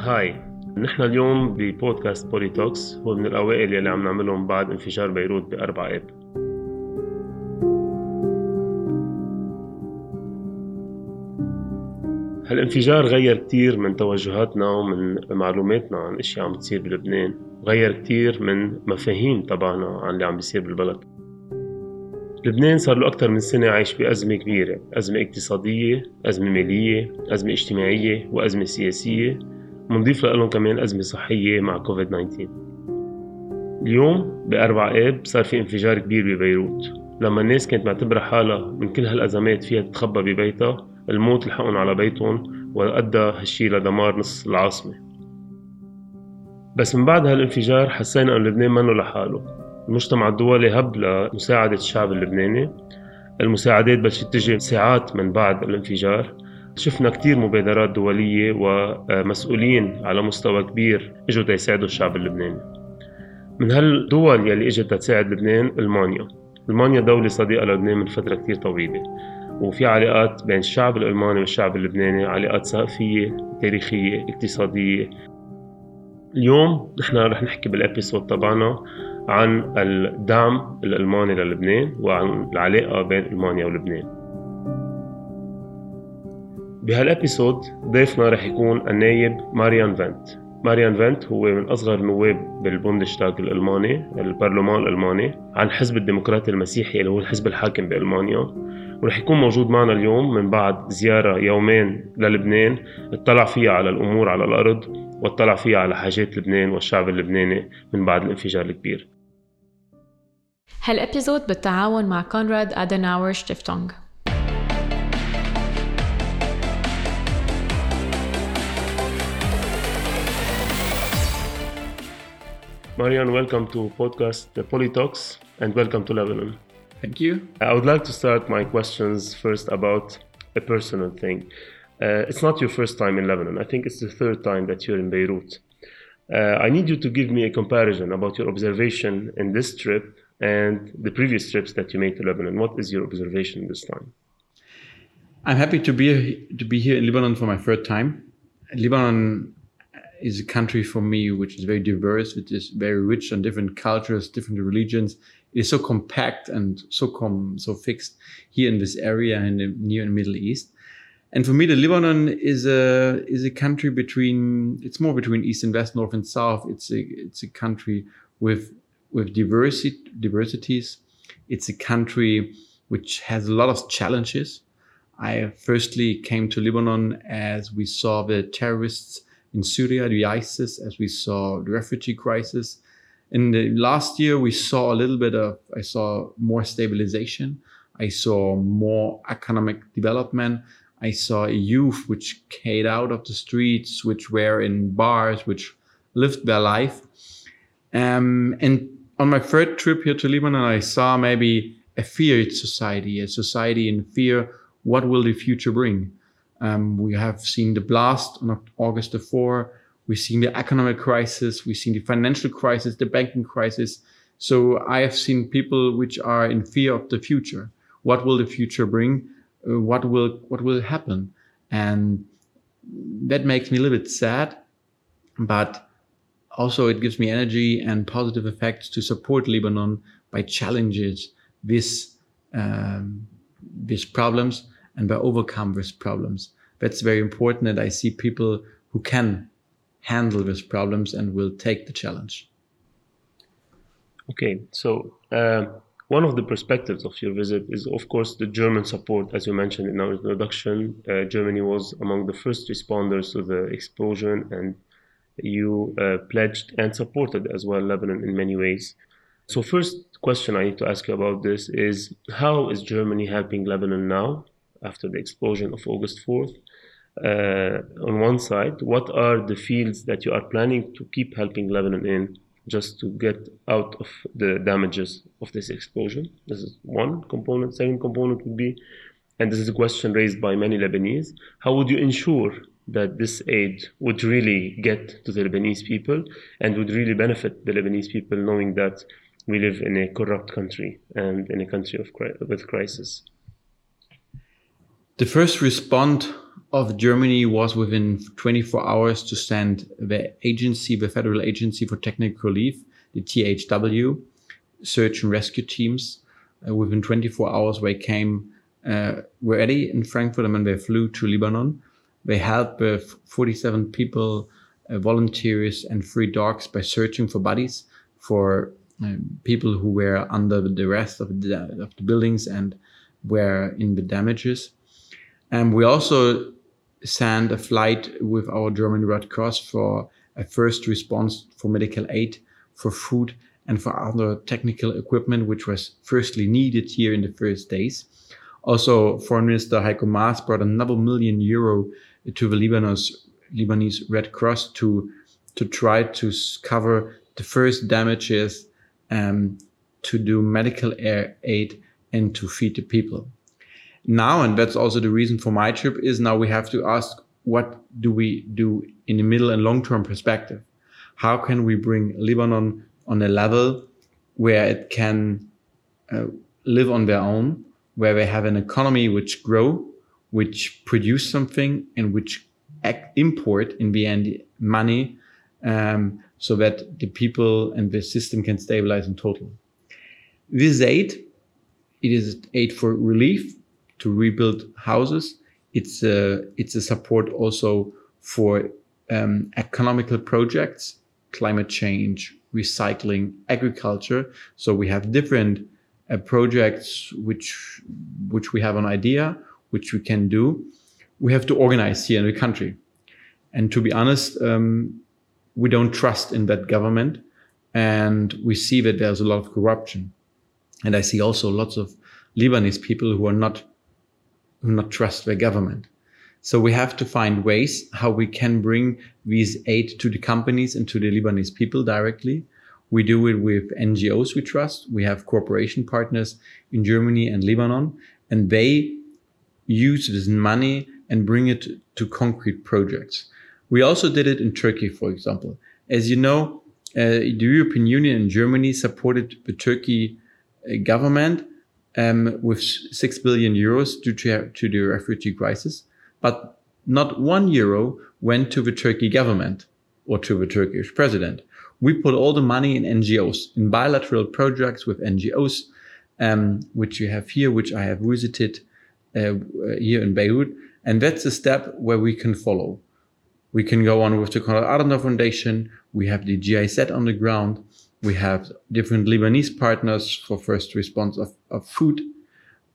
هاي نحن اليوم ببودكاست بولي توكس هو من الأوائل يلي عم نعملهم بعد انفجار بيروت بأربع آب هالانفجار غير كتير من توجهاتنا ومن معلوماتنا عن أشياء عم تصير بلبنان غير كتير من مفاهيم تبعنا عن اللي عم بيصير بالبلد. لبنان صار له أكثر من سنة عايش بأزمة كبيرة أزمة اقتصادية أزمة مالية أزمة اجتماعية وأزمة سياسية. ونضيف لهم كمان أزمة صحية مع كوفيد 19 اليوم بأربع آب صار في انفجار كبير ببيروت. لما الناس كانت معتبرة حالها من كل هالأزمات فيها تتخبى ببيتها الموت لحقهم على بيتهم وأدى هالشي لدمار نص العاصمة. بس من بعد هالانفجار حسينا أن لبنان منه لحاله. المجتمع الدولي هب لمساعدة الشعب اللبناني. المساعدات بلشت تجي ساعات من بعد الانفجار. شفنا كتير مبادرات دولية ومسؤولين على مستوى كبير إجوا تيساعدوا الشعب اللبناني. من هالدول يلي إجت تساعد لبنان ألمانيا. ألمانيا دولة صديقة للبنان من فترة كتير طويلة. وفي علاقات بين الشعب الألماني والشعب اللبناني علاقات ثقافية تاريخية اقتصادية. اليوم نحن رح نحكي بالابيسود تبعنا عن الدعم الألماني للبنان وعن العلاقة بين ألمانيا ولبنان. بهالابيسود ضيفنا رح يكون النايب ماريان فانت. ماريان فانت هو من أصغر النواب بالبوندشتاغ الألماني البرلمان الألماني عن حزب الديمقراطي المسيحي اللي هو الحزب الحاكم بألمانيا. ورح يكون موجود معنا اليوم من بعد زيارة يومين للبنان اطلع فيها على الأمور على الأرض واطلع فيها على حاجات لبنان والشعب اللبناني من بعد الانفجار الكبير. هالابيزود بالتعاون مع كونراد أدناور شتيفتونغ. Marian, welcome to podcast The Polytalks and welcome to Lebanon. Thank you. I would like to start my questions first about a personal thing. Uh, it's not your first time in Lebanon. I think it's the third time that you're in Beirut. Uh, I need you to give me a comparison about your observation in this trip and the previous trips that you made to Lebanon. What is your observation this time? I'm happy to be to be here in Lebanon for my third time. Lebanon is a country for me which is very diverse, which is very rich on different cultures, different religions. It is so compact and so com so fixed here in this area in the near and Middle East. And for me, the Lebanon is a is a country between it's more between east and west, north and south. It's a it's a country with with diversity diversities. It's a country which has a lot of challenges. I firstly came to Lebanon as we saw the terrorists in Syria, the ISIS, as we saw the refugee crisis. In the last year, we saw a little bit of, I saw more stabilization. I saw more economic development. I saw a youth which came out of the streets, which were in bars, which lived their life. Um, and on my third trip here to Lebanon, I saw maybe a feared society, a society in fear. What will the future bring? Um, we have seen the blast on August the 4. We've seen the economic crisis. We've seen the financial crisis, the banking crisis. So I have seen people which are in fear of the future. What will the future bring? Uh, what will what will happen? And that makes me a little bit sad, but also it gives me energy and positive effects to support Lebanon by challenges this um, these problems and by overcome these problems. That's very important. And I see people who can handle these problems and will take the challenge. Okay, so uh, one of the perspectives of your visit is, of course, the German support. As you mentioned in our introduction, uh, Germany was among the first responders to the explosion, and you uh, pledged and supported as well Lebanon in many ways. So, first question I need to ask you about this is how is Germany helping Lebanon now after the explosion of August 4th. Uh, on one side, what are the fields that you are planning to keep helping Lebanon in just to get out of the damages of this explosion? This is one component. Second component would be, and this is a question raised by many Lebanese, how would you ensure that this aid would really get to the Lebanese people and would really benefit the Lebanese people knowing that we live in a corrupt country and in a country of with crisis? The first response of Germany was within 24 hours to send the agency, the Federal Agency for Technical Relief, the THW, search and rescue teams. Uh, within 24 hours, they came uh, ready in Frankfurt and then they flew to Lebanon. They helped uh, 47 people, uh, volunteers, and three dogs by searching for bodies for um, people who were under the rest of the, of the buildings and were in the damages. And we also sent a flight with our German Red Cross for a first response for medical aid, for food, and for other technical equipment, which was firstly needed here in the first days. Also, Foreign Minister Heiko Maas brought another million euro to the Lebanese, Lebanese Red Cross to, to try to cover the first damages, um, to do medical aid, and to feed the people now, and that's also the reason for my trip, is now we have to ask what do we do in the middle and long term perspective? How can we bring Lebanon on a level where it can uh, live on their own, where they have an economy which grow, which produce something, and which import in the end money, um, so that the people and the system can stabilize in total. This aid, it is aid for relief, to rebuild houses. It's a it's a support also for um, economical projects, climate change, recycling, agriculture. So we have different uh, projects which which we have an idea, which we can do. We have to organize here in the country, and to be honest, um, we don't trust in that government, and we see that there's a lot of corruption, and I see also lots of Lebanese people who are not not trust the government. So we have to find ways how we can bring these aid to the companies and to the Lebanese people directly. We do it with NGOs we trust. We have cooperation partners in Germany and Lebanon, and they use this money and bring it to concrete projects. We also did it in Turkey, for example. As you know, uh, the European Union and Germany supported the Turkey uh, government um, with 6 billion euros due to, to the refugee crisis, but not one euro went to the Turkey government or to the Turkish president. We put all the money in NGOs, in bilateral projects with NGOs, um, which you have here, which I have visited uh, here in Beirut. And that's a step where we can follow. We can go on with the Konrad Adenauer Foundation. We have the GIZ on the ground. We have different Lebanese partners for first response of, of food,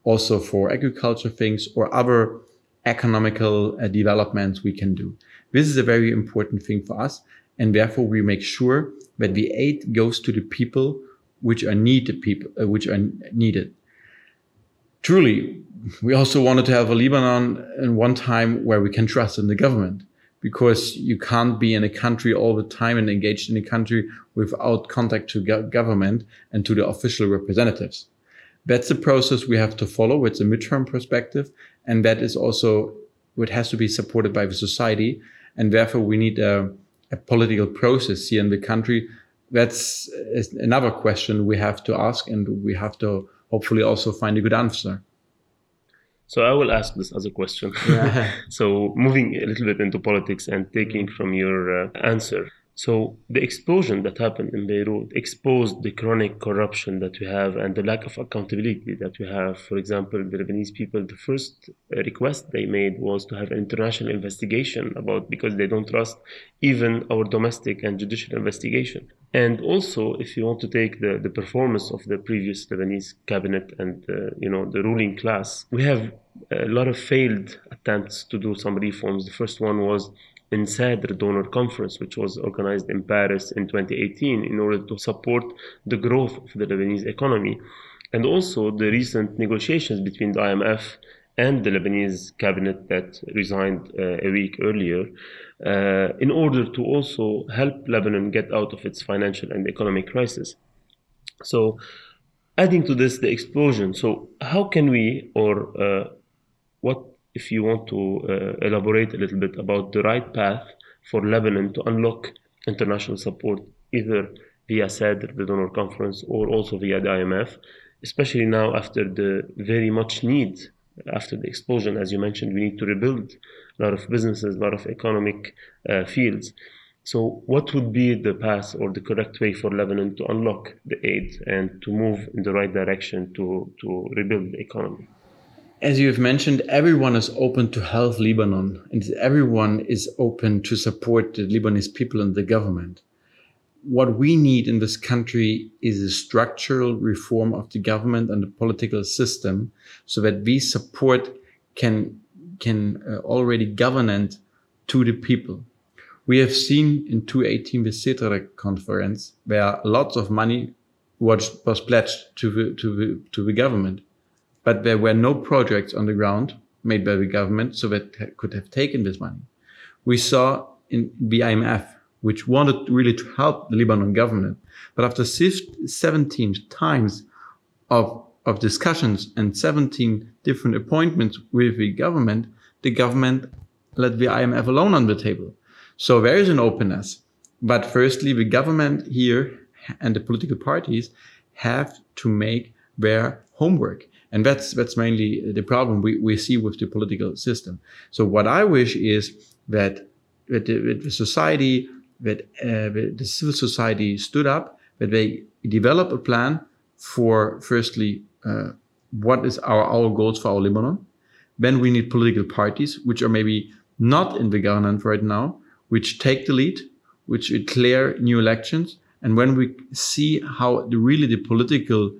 also for agriculture things or other economical uh, developments we can do. This is a very important thing for us. And therefore we make sure that the aid goes to the people which are needed people, uh, which are needed. Truly, we also wanted to have a Lebanon in one time where we can trust in the government because you can't be in a country all the time and engaged in a country without contact to go- government and to the official representatives. That's a process we have to follow. It's a midterm perspective. And that is also what has to be supported by the society. And therefore we need a, a political process here in the country. That's uh, another question we have to ask and we have to hopefully also find a good answer. So I will ask this as a question. Yeah. so moving a little bit into politics and taking from your uh, answer. So the explosion that happened in Beirut exposed the chronic corruption that we have and the lack of accountability that we have. For example, the Lebanese people, the first uh, request they made was to have an international investigation about because they don't trust even our domestic and judicial investigation. And also, if you want to take the, the performance of the previous Lebanese cabinet and uh, you know the ruling class, we have a lot of failed attempts to do some reforms. The first one was in CEDRE Donor Conference, which was organized in Paris in 2018 in order to support the growth of the Lebanese economy. And also the recent negotiations between the IMF and the Lebanese cabinet that resigned uh, a week earlier uh, in order to also help Lebanon get out of its financial and economic crisis. So, adding to this, the explosion. So, how can we, or uh, what if you want to uh, elaborate a little bit about the right path for Lebanon to unlock international support, either via CEDRE, the donor conference, or also via the IMF, especially now after the very much need after the explosion, as you mentioned, we need to rebuild a lot of businesses, a lot of economic uh, fields. So, what would be the path or the correct way for Lebanon to unlock the aid and to move in the right direction to, to rebuild the economy? As you have mentioned, everyone is open to help Lebanon, and everyone is open to support the Lebanese people and the government. What we need in this country is a structural reform of the government and the political system so that we support can, can uh, already govern to the people we have seen in 2018 the CEDRE conference where lots of money was, was pledged to the, to, the, to the government, but there were no projects on the ground made by the government so that could have taken this money. We saw in the IMF, which wanted really to help the Lebanon government, but after 17 times of, of discussions and 17 different appointments with the government, the government let the IMF alone on the table. So there is an openness. But firstly, the government here and the political parties have to make their homework. And that's, that's mainly the problem we, we see with the political system. So what I wish is that, that, the, that the society, that uh, the civil society stood up, that they develop a plan for firstly, uh, what is our, our goals for our Lebanon. Then we need political parties, which are maybe not in the government right now, which take the lead, which declare new elections. And when we see how the, really the political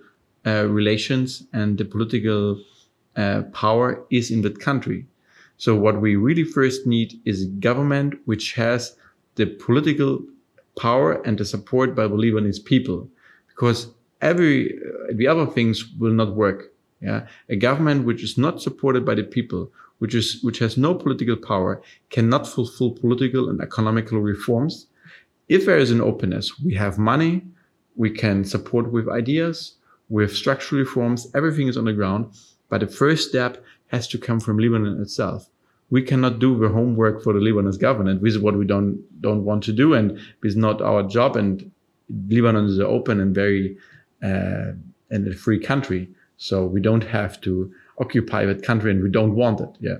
uh, relations and the political uh, power is in that country. So what we really first need is a government which has the political power and the support by the Lebanese people, because every uh, the other things will not work. Yeah, a government which is not supported by the people, which is which has no political power, cannot fulfill political and economical reforms. If there is an openness, we have money, we can support with ideas, with structural reforms, everything is on the ground. But the first step has to come from Lebanon itself. We cannot do the homework for the Lebanese government. This is what we don't don't want to do, and this is not our job. And Lebanon is an open and very uh, and a free country, so we don't have to occupy that country and we don't want it. Yeah.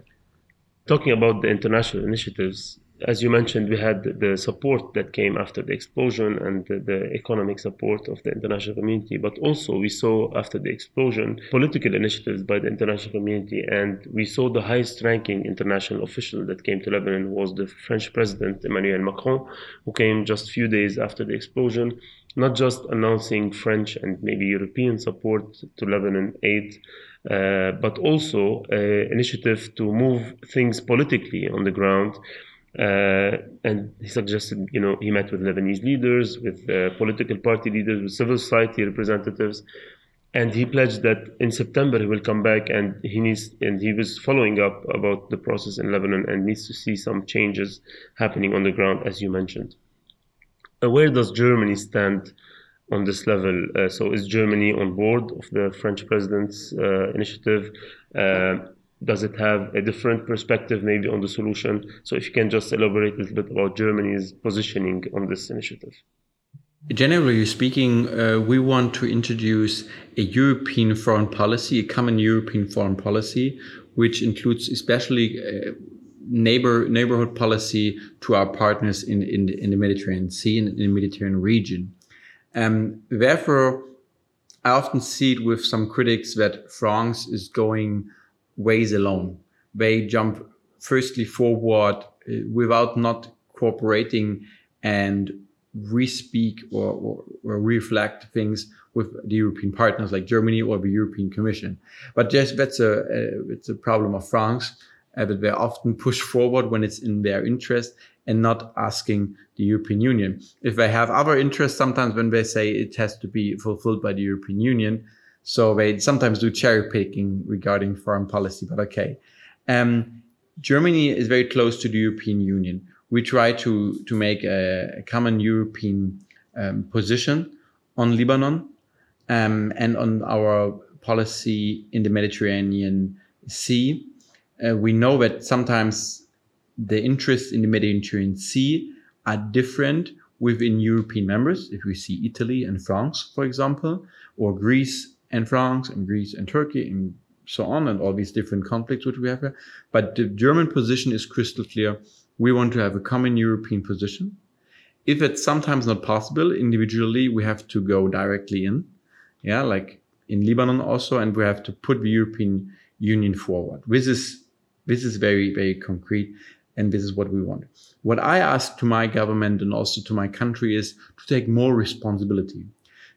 Talking about the international initiatives, as you mentioned, we had the support that came after the explosion and the, the, economic support of the international community. But also, we saw after the explosion political initiatives by the international community. And we saw the highest ranking international official that came to Lebanon was the French president, Emmanuel Macron, who came just a few days after the explosion, not just announcing French and maybe European support to Lebanon aid uh, but also an initiative to move things politically on the ground. Uh, and he suggested, you know, he met with Lebanese leaders, with uh, political party leaders, with civil society representatives, and he pledged that in September he will come back and he needs and he was following up about the process in Lebanon and needs to see some changes happening on the ground, as you mentioned. Uh, where does Germany stand on this level. Uh, so is Germany on board of the French president's uh, initiative? Uh, does it have a different perspective maybe on the solution? So if you can just elaborate a little bit about Germany's positioning on this initiative. Generally speaking, uh, we want to introduce a European foreign policy, a common European foreign policy, which includes especially uh, neighbor neighborhood policy to our partners in in, in the Mediterranean Sea and in the Mediterranean region. Um, therefore, I often see it with some critics that France is going ways alone. They jump firstly forward uh, without not cooperating and re-speak or, or, or, reflect things with the European partners like Germany or the European Commission. But just that's a, a it's a problem of France uh, that they often push forward when it's in their interest and not asking the European Union. If they have other interests, sometimes when they say it has to be fulfilled by the European Union, so they sometimes do cherry picking regarding foreign policy, but okay. Um, Germany is very close to the European Union. We try to, to make a, a common European um, position on Lebanon um, and on our policy in the Mediterranean Sea. Uh, we know that sometimes the interests in the Mediterranean Sea are different within European members. If we see Italy and France, for example, or Greece and France, and Greece and Turkey, and so on, and all these different conflicts which we have here. But the German position is crystal clear. We want to have a common European position. If it's sometimes not possible individually, we have to go directly in. Yeah, like in Lebanon also, and we have to put the European Union forward. This is this is very very concrete, and this is what we want. What I ask to my government and also to my country is to take more responsibility.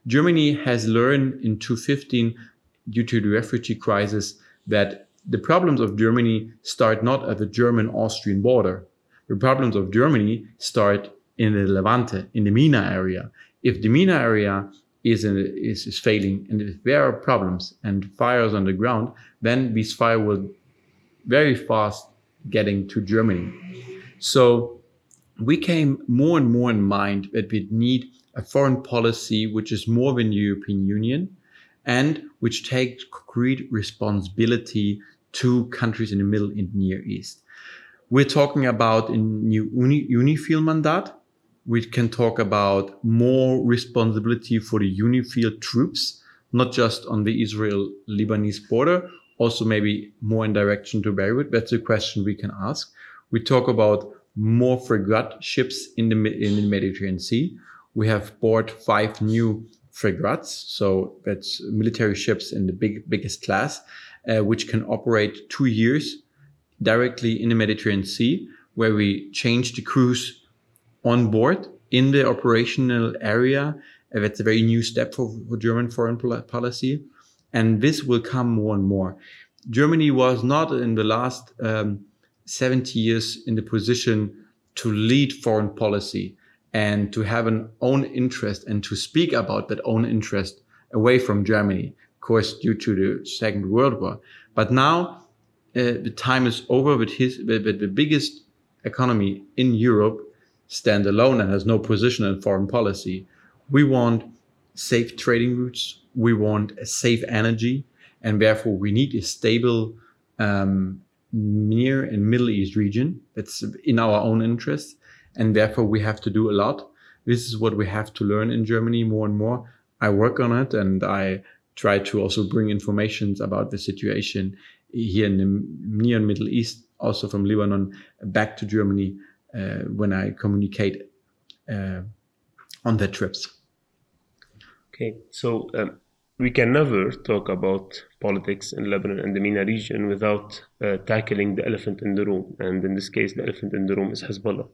Germany has learned in 2015 due to the refugee crisis that the problems of Germany start not at the German-Austrian border. The problems of Germany start in the Levante, in the MENA area. If the MENA area is, in, is, is failing and if there are problems and fires on the ground, then this fire will very fast getting to Germany. So we came more and more in mind that we need a foreign policy which is more than the European Union and which takes concrete responsibility to countries in the Middle and Near East. We're talking about a new uni, UNIFIL mandate. We can talk about more responsibility for the UNIFIL troops, not just on the Israel-Lebanese border, also maybe more in direction to Beirut. That's a question we can ask. We talk about more frigate ships in the, in the Mediterranean Sea. We have bought five new frigates, so that's military ships in the big, biggest class, uh, which can operate two years directly in the Mediterranean Sea, where we change the crews on board in the operational area. Uh, that's a very new step for, for German foreign policy. And this will come more and more. Germany was not in the last um, 70 years in the position to lead foreign policy and to have an own interest and to speak about that own interest away from Germany, of course, due to the Second World War. But now uh, the time is over with his with, with the biggest economy in Europe stand alone and has no position in foreign policy. We want safe trading routes. We want safe energy, and therefore we need a stable um, near and Middle East region that's in our own interest and therefore we have to do a lot. This is what we have to learn in Germany more and more. I work on it and I try to also bring information about the situation here in the near and Middle East, also from Lebanon back to Germany uh, when I communicate uh, on their trips. Okay, so um, we can never talk about politics in Lebanon and the MENA region without uh, tackling the elephant in the room. And in this case, the elephant in the room is Hezbollah.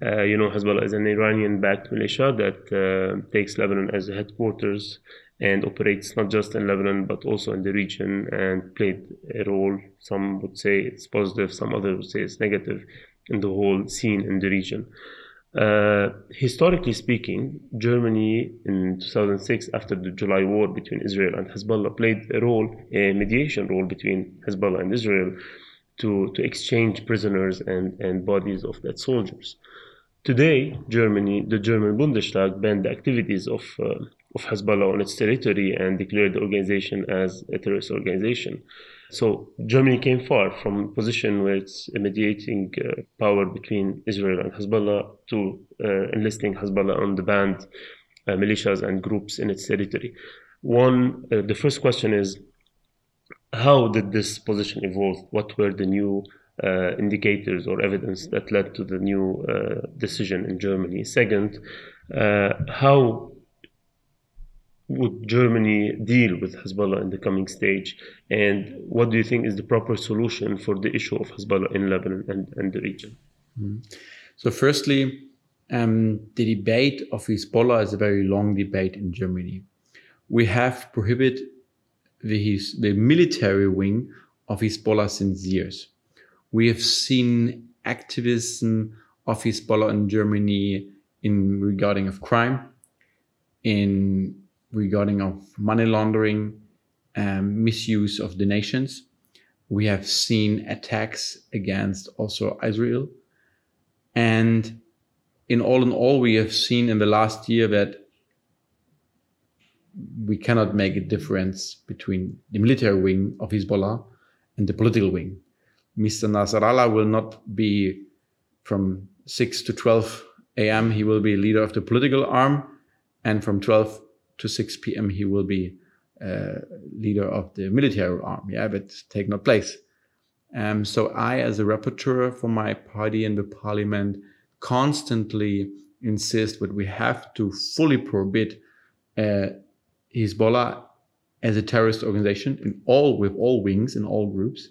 Uh, you know, Hezbollah is an Iranian backed militia that uh, takes Lebanon as a headquarters and operates not just in Lebanon but also in the region and played a role. Some would say it's positive, some others would say it's negative in the whole scene in the region. Uh, historically speaking, Germany in 2006, after the July war between Israel and Hezbollah, played a role, a mediation role between Hezbollah and Israel to, to exchange prisoners and, and bodies of dead soldiers. Today, Germany, the German Bundestag banned the activities of, uh, of Hezbollah on its territory and declared the organization as a terrorist organization. So Germany came far from a position where it's a mediating uh, power between Israel and Hezbollah to uh, enlisting Hezbollah on the banned uh, militias and groups in its territory. One, uh, the first question is, how did this position evolve? What were the new uh, indicators or evidence that led to the new uh, decision in Germany? Second, how would Germany deal with Hezbollah in the coming stage? And what do you think is the proper solution for the issue of Hezbollah in Lebanon and, and the region? Mm-hmm. So, firstly, um, the debate of Hezbollah is a very long debate in Germany. We have prohibited the, the military wing of Hezbollah since years. We have seen activism of Hezbollah in Germany in regarding of crime, in regarding of money laundering, um, misuse of donations. We have seen attacks against also Israel. And in all in all, we have seen in the last year that we cannot make a difference between the military wing of Hezbollah and the political wing. Mr. Nasrallah will not be from 6 to 12 a.m. He will be leader of the political arm. And from 12 to 6 p.m. he will be uh, leader of the military arm. Yeah, but take no place. Um, so I, as a rapporteur for my party in the parliament, constantly insist that we have to fully prohibit uh, Hezbollah as a terrorist organization in all with all wings in all groups.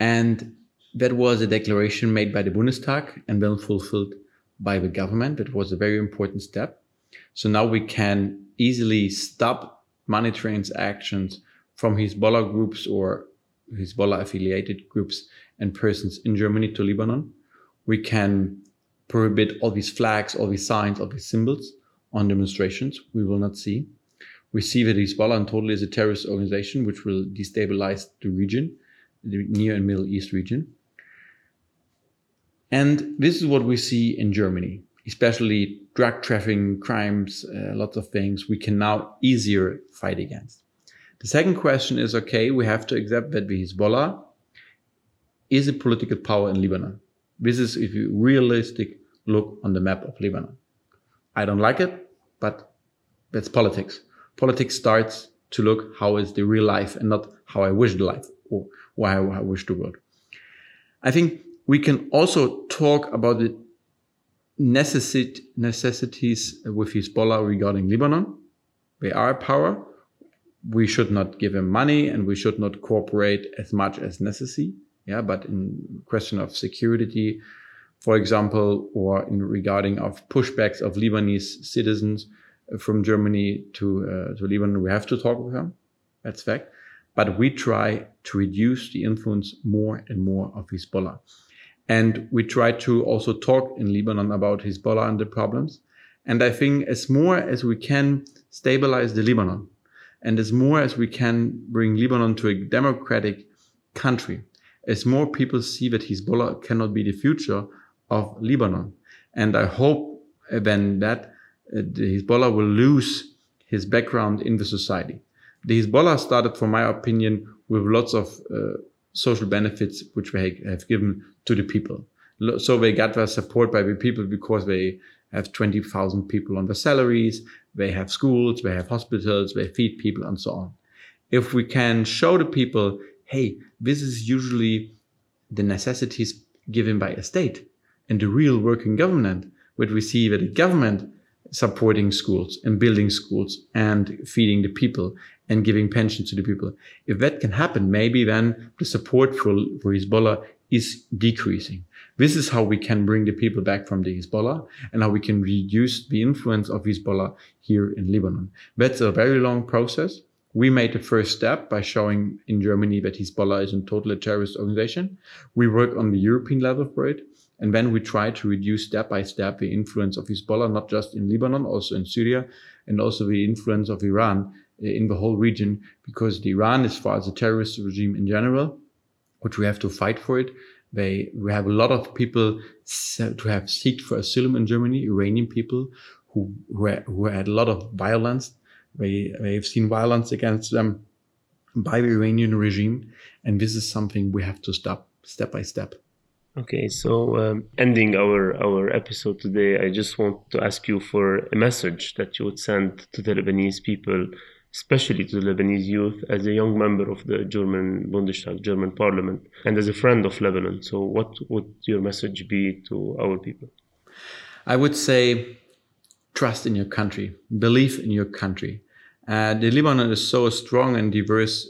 And that was a declaration made by the Bundestag and then fulfilled by the government. That was a very important step. So now we can easily stop money transactions from Hezbollah groups or Hezbollah affiliated groups and persons in Germany to Lebanon. We can prohibit all these flags, all these signs, all these symbols on demonstrations. We will not see. We see that Hezbollah in total is a terrorist organization which will destabilize the region, the Near and Middle East region. And this is what we see in Germany, especially drug trafficking, crimes, uh, lots of things we can now easier fight against. The second question is okay, we have to accept that the Hezbollah is a political power in Lebanon. This is if you realistic look on the map of Lebanon. I don't like it, but that's politics. Politics starts to look how is the real life and not how I wish the life or why I wish the world. I think we can also talk about the necessit necessities with Hezbollah regarding Lebanon. They are a power. We should not give them money and we should not cooperate as much as necessary. Yeah, but in question of security, for example, or in regarding of pushbacks of Lebanese citizens from Germany to uh, to Lebanon, we have to talk with them. That's fact. But we try to reduce the influence more and more of Hezbollah. And we try to also talk in Lebanon about Hezbollah and the problems. And I think as more as we can stabilize the Lebanon and as more as we can bring Lebanon to a democratic country, as more people see that Hezbollah cannot be the future of Lebanon. And I hope then that uh, Hezbollah will lose his background in the society. The Hezbollah started, for my opinion, with lots of uh, social benefits which they have given to the people. So they got their support by the people because they have 20,000 people on their salaries, they have schools, they have hospitals, they feed people and so on. If we can show the people, hey, this is usually the necessities given by a state and the real working government, what we see that the government supporting schools and building schools and feeding the people and giving pension to the people. If that can happen, maybe then the support for, for Hezbollah is decreasing. This is how we can bring the people back from the Hezbollah and how we can reduce the influence of Hezbollah here in Lebanon. That's a very long process. We made the first step by showing in Germany that Hezbollah is a totally terrorist organization. We work on the European level for it. And then we try to reduce step by step the influence of Hezbollah, not just in Lebanon, also in Syria, and also the influence of Iran eh, in the whole region, because the Iran, as far as the terrorist regime in general, which we have to fight for it, they we have a lot of people to have seek for asylum in Germany, Iranian people who who, had a lot of violence. They they have seen violence against them by the Iranian regime, and this is something we have to stop step by step. Okay, so um, ending our our episode today, I just want to ask you for a message that you would send to the Lebanese people, especially to the Lebanese youth, as a young member of the German Bundestag, German Parliament, and as a friend of Lebanon. So, what would your message be to our people? I would say, trust in your country, believe in your country. Uh, the Lebanon is so strong and diverse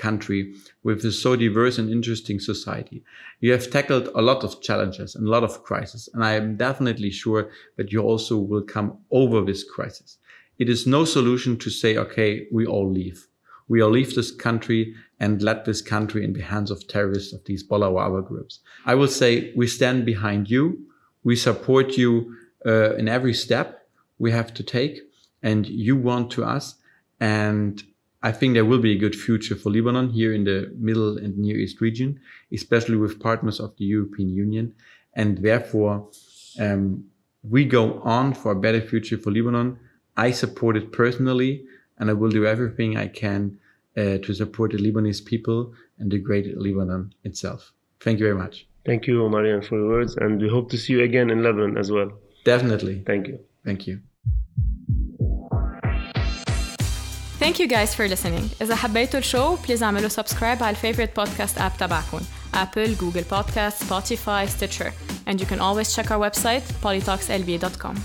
country with a so diverse and interesting society. You have tackled a lot of challenges and a lot of crises, and I am definitely sure that you also will come over this crisis. It is no solution to say, okay, we all leave. We all leave this country and let this country in the hands of terrorists of these Hezbollah groups. I will say we stand behind you. We support you uh, in every step we have to take and you want to us. And I think there will be a good future for Lebanon here in the Middle and Near East region, especially with partners of the European Union. And therefore, um, we go on for a better future for Lebanon. I support it personally, and I will do everything I can uh, to support the Lebanese people and the great Lebanon itself. Thank you very much. Thank you, Marian, for your words, and we hope to see you again in Lebanon as well. Definitely. Thank you. Thank you. Thank you guys for listening. إذا حبيتوا الشو بليز اعملوا سبسكرايب على الفيفورite podcast app تبعكم Apple, Google Podcasts, Spotify, Stitcher. And you can always check our website polytalkslb.com.